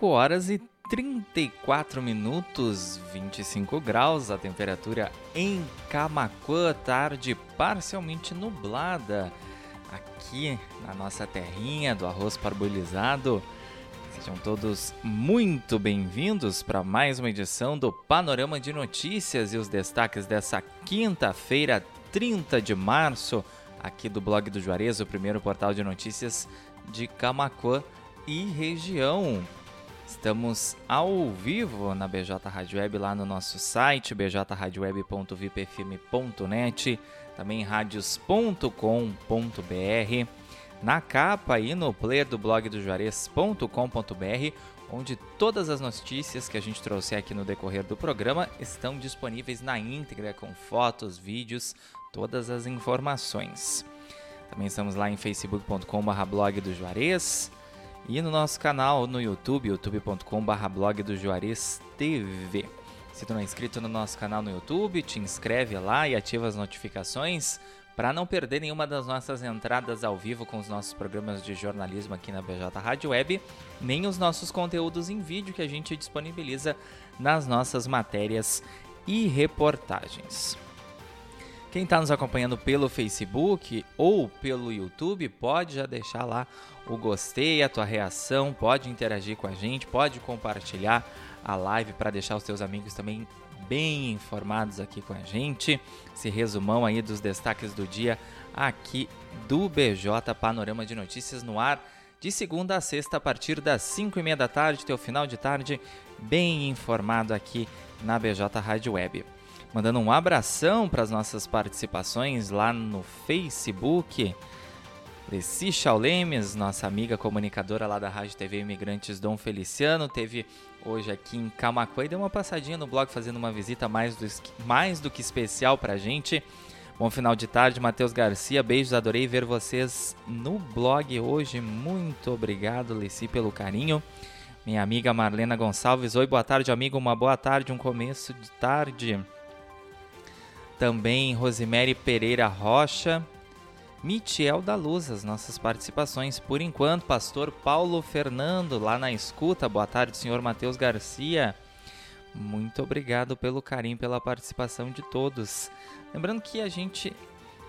5 horas e 34 minutos, 25 graus, a temperatura em Camacuã, tarde parcialmente nublada. Aqui na nossa terrinha do arroz parbolizado. Sejam todos muito bem-vindos para mais uma edição do Panorama de Notícias e os destaques dessa quinta-feira, 30 de março, aqui do blog do Juarez, o primeiro portal de notícias de Camacuã e região. Estamos ao vivo na BJ Rádio Web lá no nosso site bjradioweb.vipfm.net, também radios.com.br, na capa e no player do blog do Juarez.com.br, onde todas as notícias que a gente trouxe aqui no decorrer do programa estão disponíveis na íntegra com fotos, vídeos, todas as informações. Também estamos lá em facebook.com/blog do Juarez e no nosso canal no YouTube, youtube.com/blog do Juarez TV. Se tu não é inscrito no nosso canal no YouTube, te inscreve lá e ativa as notificações para não perder nenhuma das nossas entradas ao vivo com os nossos programas de jornalismo aqui na BJ Rádio Web, nem os nossos conteúdos em vídeo que a gente disponibiliza nas nossas matérias e reportagens. Quem está nos acompanhando pelo Facebook ou pelo YouTube, pode já deixar lá o gostei, a tua reação, pode interagir com a gente, pode compartilhar a live para deixar os teus amigos também bem informados aqui com a gente. Esse resumão aí dos destaques do dia aqui do BJ Panorama de Notícias no ar de segunda a sexta a partir das 5 e meia da tarde, teu final de tarde bem informado aqui na BJ Rádio Web. Mandando um abração para as nossas participações lá no Facebook. Leci Chaulemes, nossa amiga comunicadora lá da Rádio TV Imigrantes Dom Feliciano, teve hoje aqui em Camacuã e deu uma passadinha no blog fazendo uma visita mais do, mais do que especial para a gente. Bom final de tarde, Matheus Garcia. Beijos, adorei ver vocês no blog hoje. Muito obrigado, Leci, pelo carinho. Minha amiga Marlena Gonçalves. Oi, boa tarde, amigo. Uma boa tarde, um começo de tarde. Também Rosemary Pereira Rocha. Michel da Luz, as nossas participações. Por enquanto, pastor Paulo Fernando, lá na escuta. Boa tarde, senhor Matheus Garcia. Muito obrigado pelo carinho, pela participação de todos. Lembrando que a gente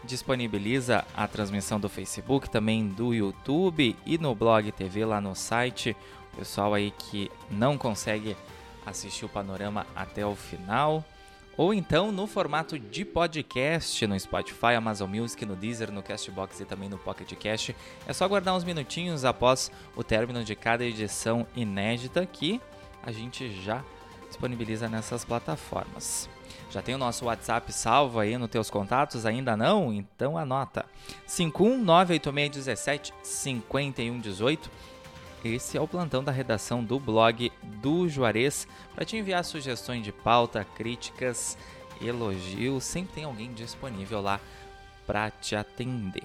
disponibiliza a transmissão do Facebook, também do YouTube e no Blog TV lá no site. O pessoal aí que não consegue assistir o panorama até o final ou então no formato de podcast no Spotify, Amazon Music, no Deezer, no Castbox e também no Pocket Cast. É só aguardar uns minutinhos após o término de cada edição inédita que a gente já disponibiliza nessas plataformas. Já tem o nosso WhatsApp salvo aí nos teus contatos? Ainda não? Então anota. 5198617 5118 esse é o plantão da redação do blog do Juarez para te enviar sugestões de pauta, críticas, elogios. Sempre tem alguém disponível lá para te atender.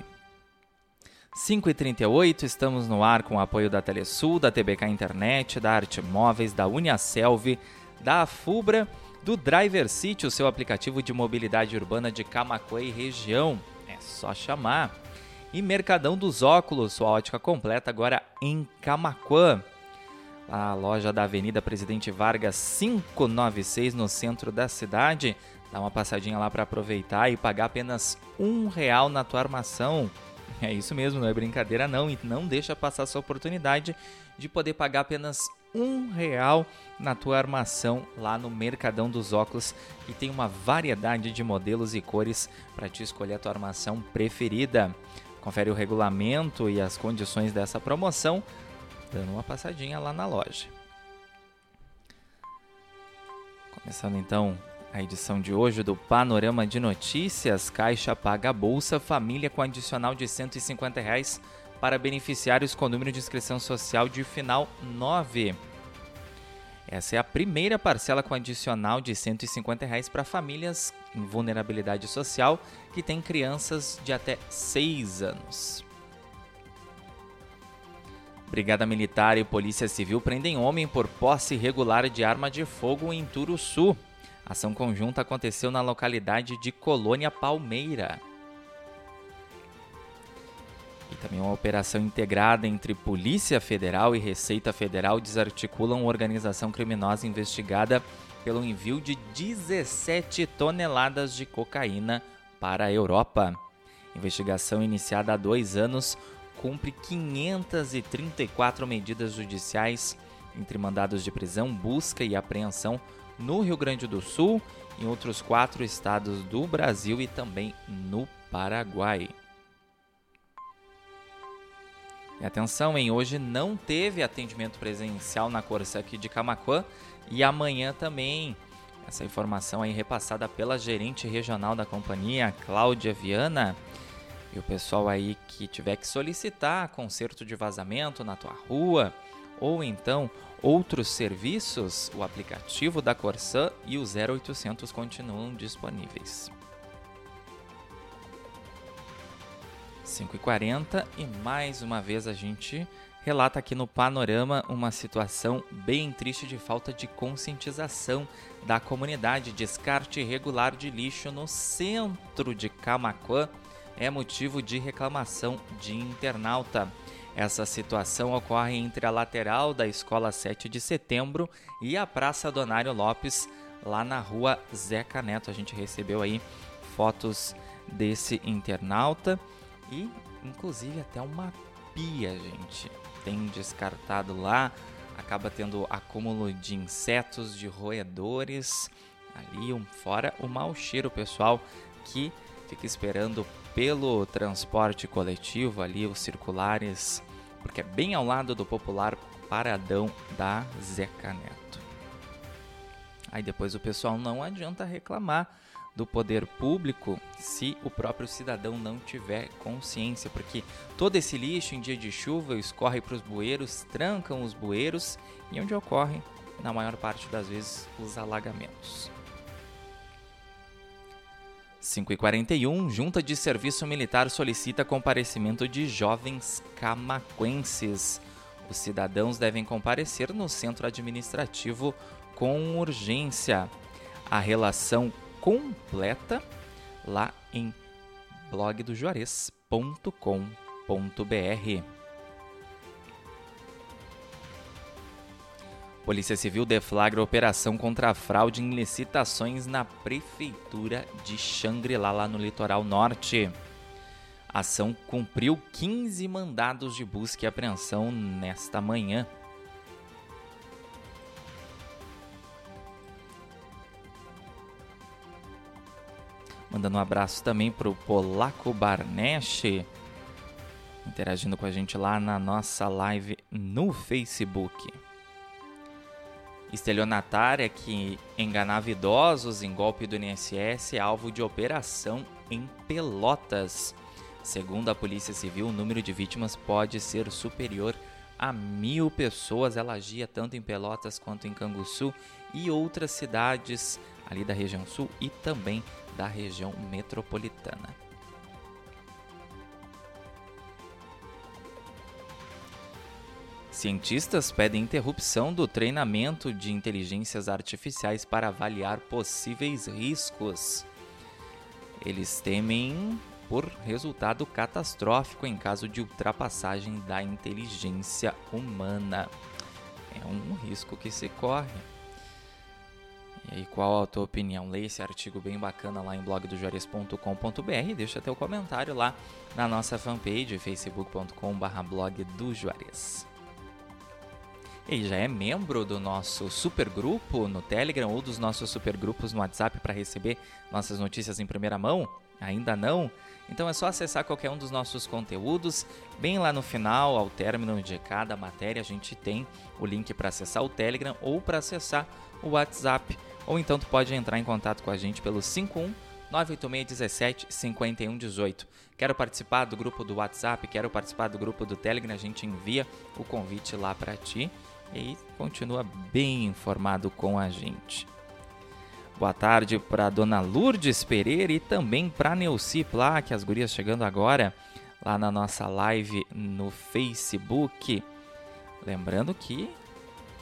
5h38, estamos no ar com o apoio da Telesul, da TBK Internet, da Arte Móveis, da Uniaselv, da Afubra, do Driver City, o seu aplicativo de mobilidade urbana de Camacuã e região. É só chamar e Mercadão dos Óculos, sua ótica completa agora em Camaquã. A loja da Avenida Presidente Vargas 596 no centro da cidade. Dá uma passadinha lá para aproveitar e pagar apenas um real na tua armação. É isso mesmo, não é brincadeira não. E não deixa passar essa oportunidade de poder pagar apenas um real na tua armação lá no Mercadão dos Óculos e tem uma variedade de modelos e cores para te escolher a tua armação preferida. Confere o regulamento e as condições dessa promoção dando uma passadinha lá na loja. Começando então a edição de hoje do Panorama de Notícias, Caixa paga Bolsa Família com adicional de 150 reais para beneficiários com número de inscrição social de final 9. Essa é a primeira parcela com adicional de 150 reais para famílias em vulnerabilidade social que têm crianças de até 6 anos. Brigada Militar e Polícia Civil prendem homem por posse irregular de arma de fogo em Turuçu. Ação conjunta aconteceu na localidade de Colônia Palmeira. E também uma operação integrada entre Polícia Federal e Receita Federal desarticulam uma organização criminosa investigada pelo envio de 17 toneladas de cocaína para a Europa. Investigação iniciada há dois anos cumpre 534 medidas judiciais entre mandados de prisão, busca e apreensão no Rio Grande do Sul, em outros quatro estados do Brasil e também no Paraguai. E atenção, em hoje não teve atendimento presencial na Corsec de Camacuã e amanhã também. Essa informação aí repassada pela gerente regional da companhia, Cláudia Viana. E o pessoal aí que tiver que solicitar conserto de vazamento na tua rua ou então outros serviços, o aplicativo da Corsan e o 0800 continuam disponíveis. 5h40 e mais uma vez a gente relata aqui no panorama uma situação bem triste de falta de conscientização da comunidade. Descarte irregular de lixo no centro de Camacuã é motivo de reclamação de internauta. Essa situação ocorre entre a lateral da Escola 7 de Setembro e a Praça Donário Lopes, lá na rua Zeca Neto. A gente recebeu aí fotos desse internauta e, inclusive, até uma pia, gente. Tem descartado lá, acaba tendo acúmulo de insetos, de roedores ali, fora o mau cheiro, pessoal, que fica esperando pelo transporte coletivo ali, os circulares, porque é bem ao lado do popular paradão da Zeca Neto. Aí depois o pessoal não adianta reclamar do poder público se o próprio cidadão não tiver consciência, porque todo esse lixo em dia de chuva escorre para os bueiros, trancam os bueiros e onde ocorre, na maior parte das vezes, os alagamentos. 5h41, Junta de Serviço Militar solicita comparecimento de jovens camaquenses. Os cidadãos devem comparecer no centro administrativo com urgência. A relação completa lá em blogdojuarez.com.br. Polícia Civil deflagra operação contra a fraude em licitações na Prefeitura de Xangri-Lá, lá no litoral norte. A ação cumpriu 15 mandados de busca e apreensão nesta manhã. Mandando um abraço também para o Polaco Barnesch, interagindo com a gente lá na nossa live no Facebook. Estelionatária que enganava idosos em golpe do INSS é alvo de operação em Pelotas. Segundo a Polícia Civil, o número de vítimas pode ser superior a mil pessoas. Ela agia tanto em Pelotas quanto em Canguçu e outras cidades ali da região sul e também da região metropolitana. Cientistas pedem interrupção do treinamento de inteligências artificiais para avaliar possíveis riscos. Eles temem por resultado catastrófico em caso de ultrapassagem da inteligência humana. É um risco que se corre. E aí, qual a tua opinião? Leia esse artigo bem bacana lá em blogdojuarez.com.br e deixa teu comentário lá na nossa fanpage facebook.com.br blog do Juarez. E já é membro do nosso supergrupo no Telegram ou dos nossos supergrupos no WhatsApp para receber nossas notícias em primeira mão? Ainda não? Então é só acessar qualquer um dos nossos conteúdos. Bem lá no final, ao término de cada matéria, a gente tem o link para acessar o Telegram ou para acessar o WhatsApp. Ou então tu pode entrar em contato com a gente pelo 51 98617 5118. Quero participar do grupo do WhatsApp, quero participar do grupo do Telegram, a gente envia o convite lá para ti e continua bem informado com a gente. Boa tarde para dona Lourdes Pereira e também para Neuci Plaque, as gurias chegando agora lá na nossa live no Facebook. Lembrando que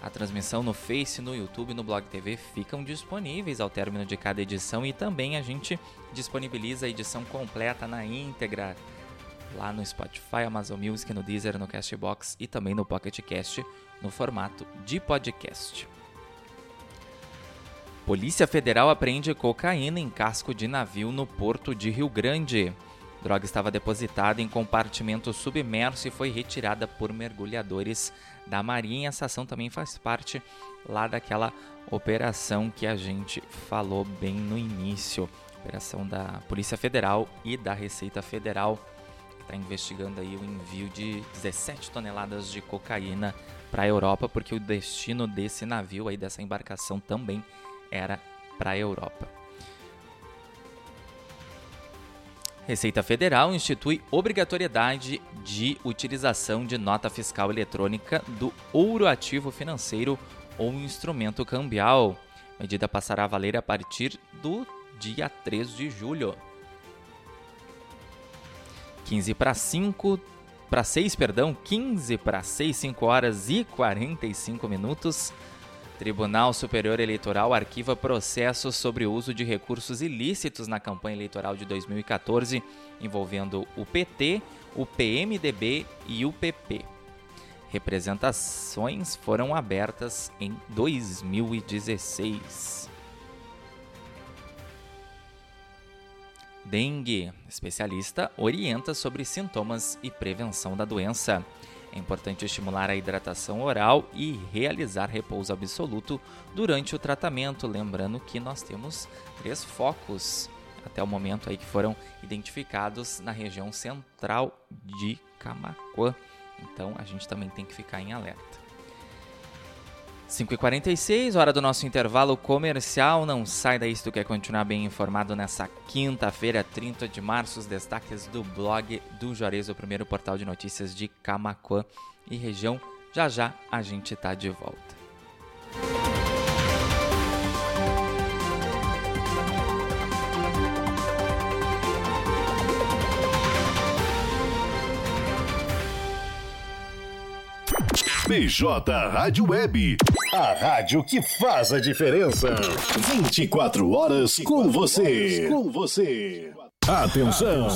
a transmissão no Face, no YouTube e no Blog TV ficam disponíveis ao término de cada edição e também a gente disponibiliza a edição completa na íntegra lá no Spotify, Amazon Music, no Deezer, no Castbox e também no Pocket Cast no formato de podcast. Polícia Federal apreende cocaína em casco de navio no porto de Rio Grande. Droga estava depositada em compartimento submerso e foi retirada por mergulhadores da Marinha. Essa ação também faz parte lá daquela operação que a gente falou bem no início. Operação da Polícia Federal e da Receita Federal, que está investigando aí o envio de 17 toneladas de cocaína para a Europa, porque o destino desse navio aí, dessa embarcação também era para a Europa. Receita Federal institui obrigatoriedade de utilização de nota fiscal eletrônica do ouro ativo financeiro ou instrumento cambial. A medida passará a valer a partir do dia 3 de julho. 15 para 5 para 6, perdão, 15 para 6, 5 horas e 45 minutos. Tribunal Superior Eleitoral arquiva processos sobre o uso de recursos ilícitos na campanha eleitoral de 2014, envolvendo o PT, o PMDB e o PP. Representações foram abertas em 2016. Dengue. Especialista orienta sobre sintomas e prevenção da doença. É importante estimular a hidratação oral e realizar repouso absoluto durante o tratamento, lembrando que nós temos três focos até o momento aí que foram identificados na região central de Camacuã. Então a gente também tem que ficar em alerta. 5h46, hora do nosso intervalo comercial. Não sai daí se tu quer continuar bem informado nessa quinta-feira, 30 de março. Os destaques do blog do Juarez, o primeiro portal de notícias de Camacuã e região. Já já a gente tá de volta. BJ Rádio Web. A rádio que faz a diferença. 24 horas com você. Com você. Atenção.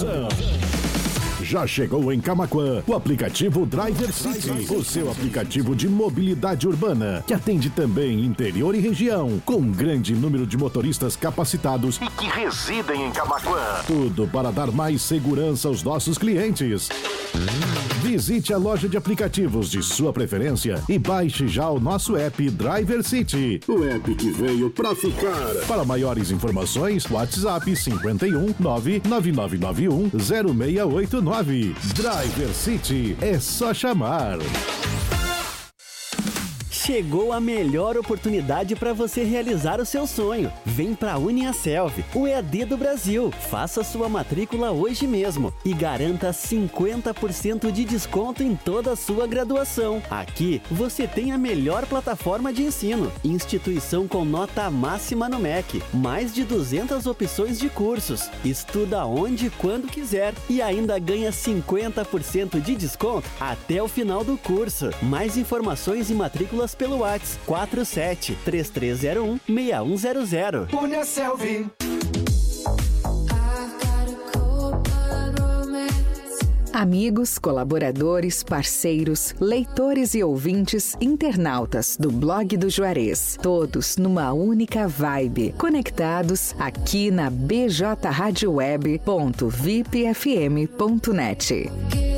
Já chegou em Camaquã o aplicativo Driver City, o seu aplicativo de mobilidade urbana, que atende também interior e região, com um grande número de motoristas capacitados e que residem em Camaquã. Tudo para dar mais segurança aos nossos clientes. Visite a loja de aplicativos de sua preferência e baixe já o nosso app Driver City. O app que veio pra ficar. Para maiores informações, WhatsApp 51 99991 0689. Driver City é só chamar. Chegou a melhor oportunidade para você realizar o seu sonho. Vem para a Uniaselv, o EAD do Brasil. Faça sua matrícula hoje mesmo e garanta 50% de desconto em toda a sua graduação. Aqui você tem a melhor plataforma de ensino, instituição com nota máxima no MEC, mais de 200 opções de cursos. Estuda onde e quando quiser e ainda ganha 50% de desconto até o final do curso. Mais informações e matrículas pelo WhatsApp 47 3301 6100. Punha Selvi. Amigos, colaboradores, parceiros, leitores e ouvintes, internautas do blog do Juarez, todos numa única vibe, conectados aqui na bjradioweb.vipfm.net.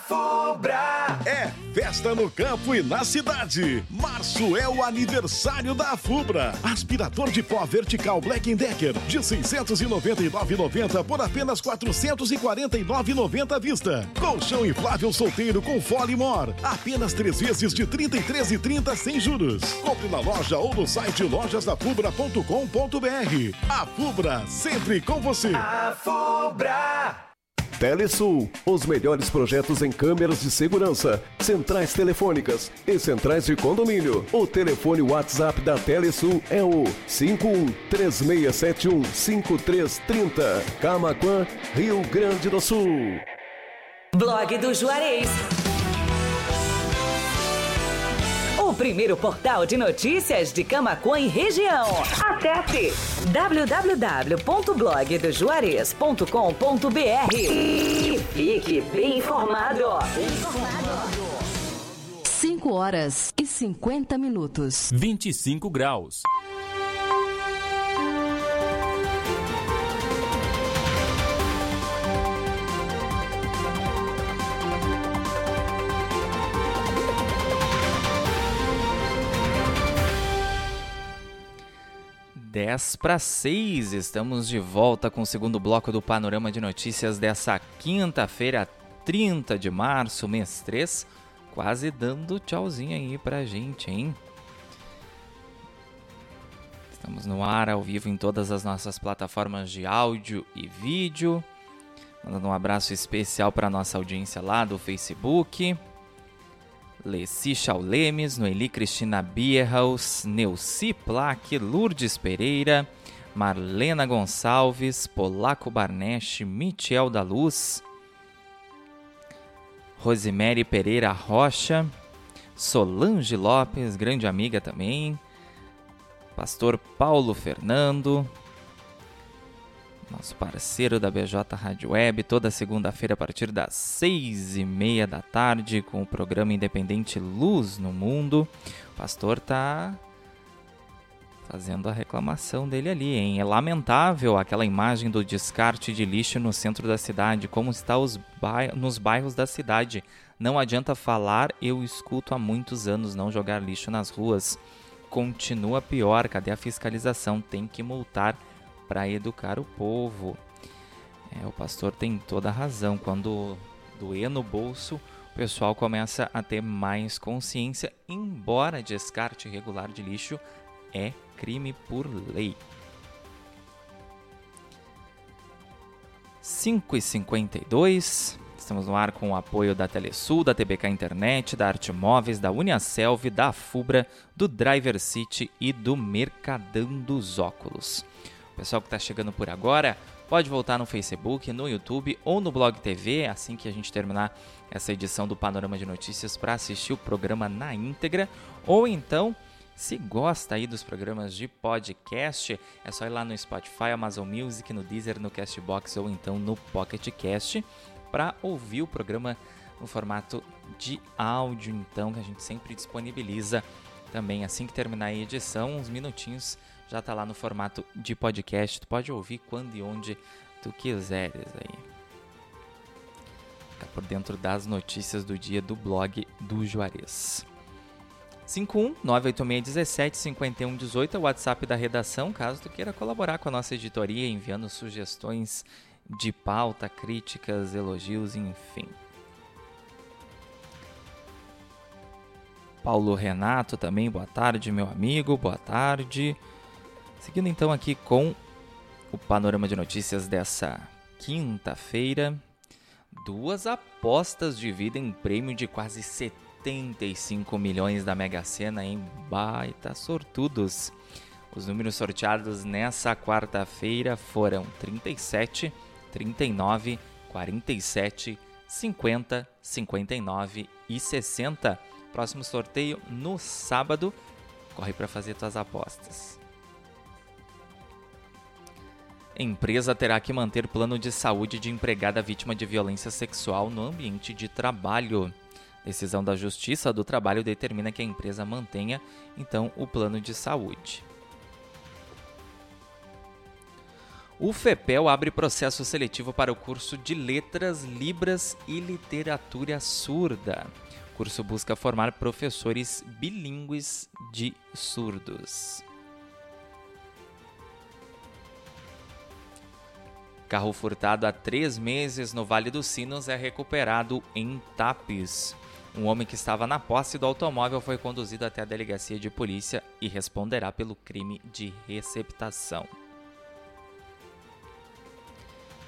A Fubra É festa no campo e na cidade. Março é o aniversário da Fubra. Aspirador de pó vertical Black Decker de 699,90 por apenas 449,90 à vista. Colchão inflável solteiro com fole mor. Apenas três vezes de 33,30 sem juros. Compre na loja ou no site lojasdafubra.com.br. A Fubra, sempre com você. A Fubra. Telesul, os melhores projetos em câmeras de segurança, centrais telefônicas e centrais de condomínio. O telefone WhatsApp da Telesul é o 5136715330. Camaquã, Rio Grande do Sul. Blog do Juarez primeiro portal de notícias de Camacuã e região. Acesse www.blogdojuarez.com.br e fique bem informado. Bem informado. 5 horas e 50 minutos. 25 graus. 10 para 6, estamos de volta com o segundo bloco do Panorama de Notícias dessa quinta-feira, 30 de março, mês 3. Quase dando tchauzinho aí pra gente, hein? Estamos no ar ao vivo em todas as nossas plataformas de áudio e vídeo. Mandando um abraço especial para nossa audiência lá do Facebook. Leci Chaulemes, Noeli Cristina Bierhaus, Neuci Plaque, Lourdes Pereira, Marlena Gonçalves, Polaco Barnesch, Michel da Luz, Rosemary Pereira Rocha, Solange Lopes, grande amiga também, Pastor Paulo Fernando, nosso parceiro da BJ Rádio Web, toda segunda-feira a partir das seis e meia da tarde, com o programa independente Luz no Mundo. O pastor tá fazendo a reclamação dele ali, hein? É lamentável aquela imagem do descarte de lixo no centro da cidade, como está nos bairros da cidade. Não adianta falar, eu escuto há muitos anos não jogar lixo nas ruas. Continua pior, cadê a fiscalização? Tem que multar para educar o povo. É, o pastor tem toda a razão. Quando doer no bolso, o pessoal começa a ter mais consciência, embora descarte irregular de lixo é crime por lei. 5 e 52 Estamos no ar com o apoio da Telesul, da TBK Internet, da Arte Móveis, da Uniaselv, da Fubra, do Driver City e do Mercadão dos Óculos. Pessoal que está chegando por agora, pode voltar no Facebook, no YouTube ou no Blog TV assim que a gente terminar essa edição do Panorama de Notícias para assistir o programa na íntegra. Ou então, se gosta aí dos programas de podcast, é só ir lá no Spotify, Amazon Music, no Deezer, no Castbox ou então no Pocket Cast para ouvir o programa no formato de áudio, então, que a gente sempre disponibiliza também assim que terminar a edição, uns minutinhos já está lá no formato de podcast. Tu pode ouvir quando e onde tu quiseres aí. Por dentro das notícias do dia do blog do Juarez. 51 986 5118 é o WhatsApp da redação, caso tu queira colaborar com a nossa editoria enviando sugestões de pauta, críticas, elogios, enfim. Paulo Renato também, boa tarde, meu amigo, boa tarde. Seguindo então aqui com o panorama de notícias dessa quinta-feira, duas apostas dividem prêmio de quase 75 milhões da Mega Sena em baita sortudos. Os números sorteados nessa quarta-feira foram 37, 39, 47, 50, 59 e 60. Próximo sorteio no sábado. Corre para fazer tuas apostas. Empresa terá que manter plano de saúde de empregada vítima de violência sexual no ambiente de trabalho. Decisão da Justiça do Trabalho determina que a empresa mantenha, então, o plano de saúde. O FEPEL abre processo seletivo para o curso de Letras, Libras e Literatura Surda curso busca formar professores bilíngues de surdos. Carro furtado há três meses no Vale dos Sinos é recuperado em Tapes. Um homem que estava na posse do automóvel foi conduzido até a delegacia de polícia e responderá pelo crime de receptação.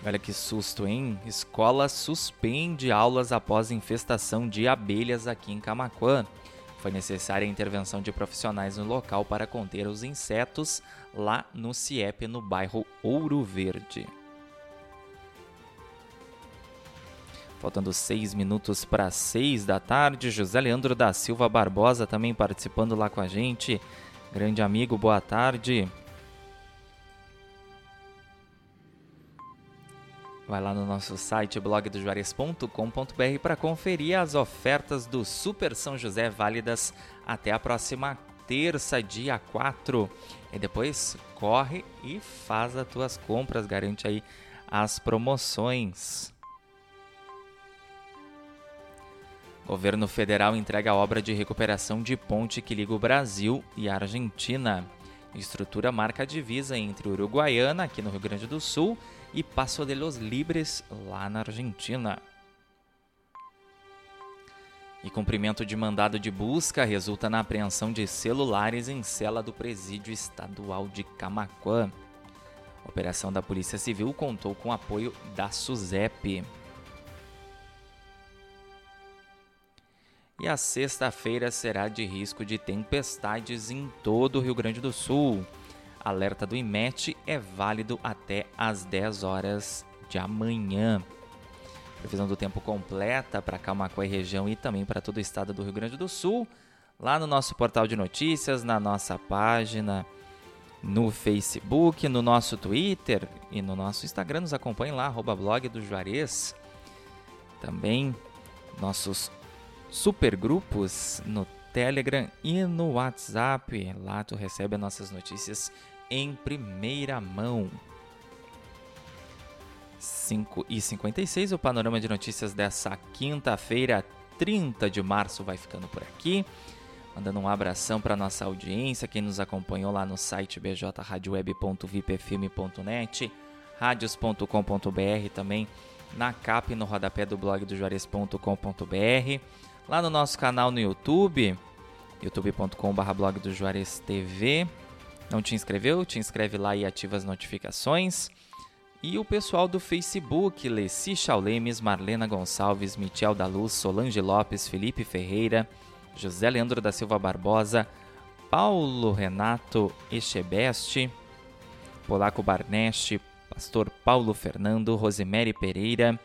Olha que susto, hein? Escola suspende aulas após infestação de abelhas aqui em Camaquã. Foi necessária a intervenção de profissionais no local para conter os insetos lá no CIEP, no bairro Ouro Verde. Faltando seis minutos para seis da tarde, José Leandro da Silva Barbosa também participando lá com a gente. Grande amigo, boa tarde. Vai lá no nosso site blogdojuarez.com.br para conferir as ofertas do Super São José válidas até a próxima terça, dia 4. E depois corre e faz as tuas compras, garante aí as promoções. Governo federal entrega a obra de recuperação de ponte que liga o Brasil e a Argentina. estrutura marca a divisa entre Uruguaiana, aqui no Rio Grande do Sul, e Passo de los Libres, lá na Argentina. E cumprimento de mandado de busca resulta na apreensão de celulares em cela do Presídio Estadual de Camaquã. A operação da Polícia Civil contou com apoio da SUSEP. E a sexta-feira será de risco de tempestades em todo o Rio Grande do Sul alerta do IMET é válido até às 10 horas de amanhã. Previsão do tempo completa para Camacuã e região e também para todo o estado do Rio Grande do Sul, lá no nosso portal de notícias, na nossa página, no Facebook, no nosso Twitter e no nosso Instagram. Nos acompanhe lá, arroba blog do Juarez. Também nossos supergrupos no Telegram e no WhatsApp. Lá tu recebe as nossas notícias em primeira mão. 5 e 56 o panorama de notícias dessa quinta-feira, 30 de março, vai ficando por aqui. Mandando um abração para nossa audiência, quem nos acompanhou lá no site bjradioweb.vipfm.net, radios.com.br, também na capa e no rodapé do blog do juarez.com.br, lá no nosso canal no YouTube, youtube.com.br blog do Juarez TV, não te inscreveu? Te inscreve lá e ativa as notificações. E o pessoal do Facebook, Leci Chaulemes, Marlena Gonçalves, Michel da Luz, Solange Lopes, Felipe Ferreira, José Leandro da Silva Barbosa, Paulo Renato Echebeste, Polaco Barneste, Pastor Paulo Fernando, Rosemary Pereira,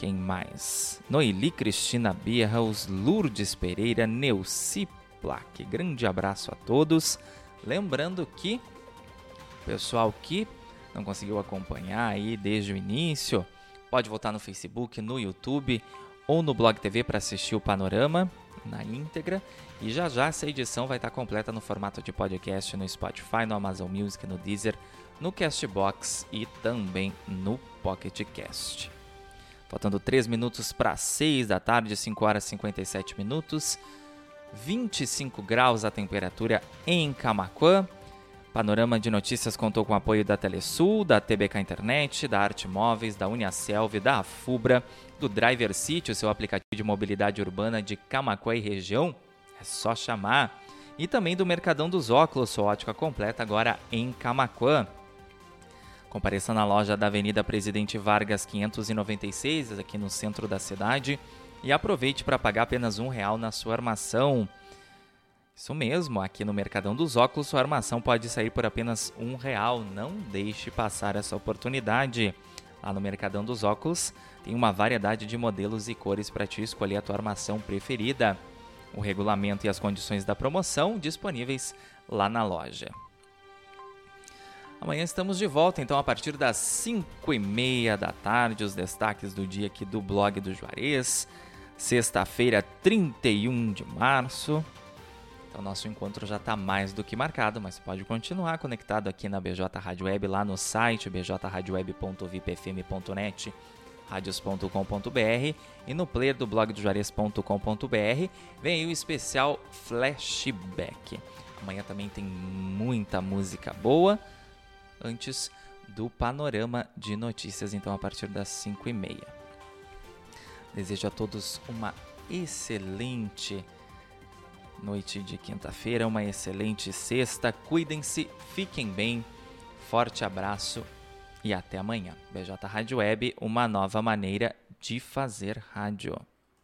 quem mais? Noeli Cristina Birraus, Lourdes Pereira, Neuci Plaque. Grande abraço a todos. Lembrando que o pessoal que não conseguiu acompanhar aí desde o início, pode voltar no Facebook, no YouTube ou no Blog TV para assistir o panorama na íntegra. E já já essa edição vai estar completa no formato de podcast no Spotify, no Amazon Music, no Deezer, no Castbox e também no Pocket Cast. Faltando 3 minutos para 6 da tarde, 5 horas e 57 minutos. 25 graus a temperatura em Camaquã. Panorama de Notícias contou com o apoio da Telesul, da TBK Internet, da Arte Móveis, da Uniaselv, da Afubra, do Driver City, o seu aplicativo de mobilidade urbana de Camaquã e região. É só chamar. E também do Mercadão dos Óculos, sua ótica completa agora em Camaquã. Compareça na loja da Avenida Presidente Vargas 596, aqui no centro da cidade e aproveite para pagar apenas um real na sua armação. Isso mesmo, aqui no Mercadão dos Óculos sua armação pode sair por apenas um real. Não deixe passar essa oportunidade. Lá no Mercadão dos Óculos tem uma variedade de modelos e cores para te escolher a tua armação preferida. O regulamento e as condições da promoção disponíveis lá na loja. Amanhã estamos de volta, então, a partir das 5 e meia da tarde, os destaques do dia aqui do blog do Juarez sexta-feira, 31 de março. Então, nosso encontro já está mais do que marcado, mas pode continuar conectado aqui na BJ Rádio Web, lá no site bjradioweb.vipfm.net, radios.com.br e no player do blog do Juarez.com.br vem aí o especial Flashback. Amanhã também tem muita música boa antes do panorama de notícias, então a partir das 5 e meia. Desejo a todos uma excelente noite de quinta-feira, uma excelente sexta. Cuidem-se, fiquem bem. Forte abraço e até amanhã. BJ Rádio Web, uma nova maneira de fazer rádio.